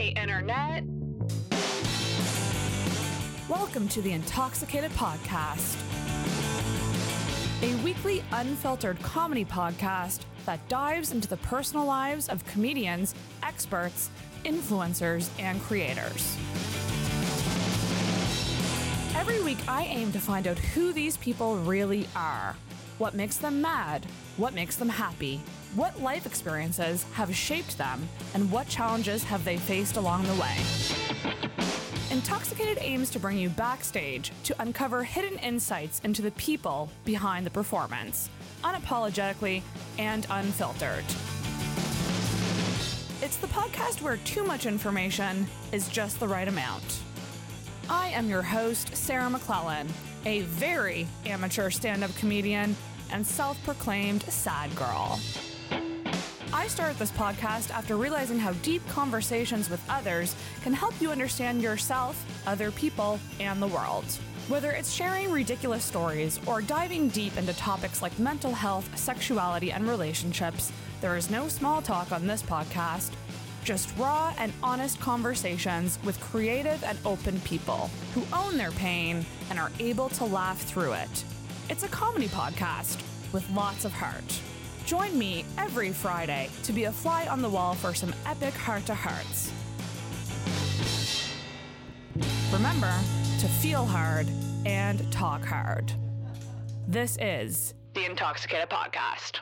Hey, Internet. Welcome to the Intoxicated Podcast, a weekly unfiltered comedy podcast that dives into the personal lives of comedians, experts, influencers, and creators. Every week, I aim to find out who these people really are, what makes them mad, what makes them happy, what life experiences have shaped them, and what challenges have they faced along the way. Intoxicated aims to bring you backstage to uncover hidden insights into the people behind the performance, unapologetically and unfiltered. It's the podcast where too much information is just the right amount. I am your host, Sarah McClellan, a very amateur stand up comedian and self proclaimed sad girl. I started this podcast after realizing how deep conversations with others can help you understand yourself, other people, and the world. Whether it's sharing ridiculous stories or diving deep into topics like mental health, sexuality, and relationships, there is no small talk on this podcast. Just raw and honest conversations with creative and open people who own their pain and are able to laugh through it. It's a comedy podcast with lots of heart. Join me every Friday to be a fly on the wall for some epic heart to hearts. Remember to feel hard and talk hard. This is The Intoxicated Podcast.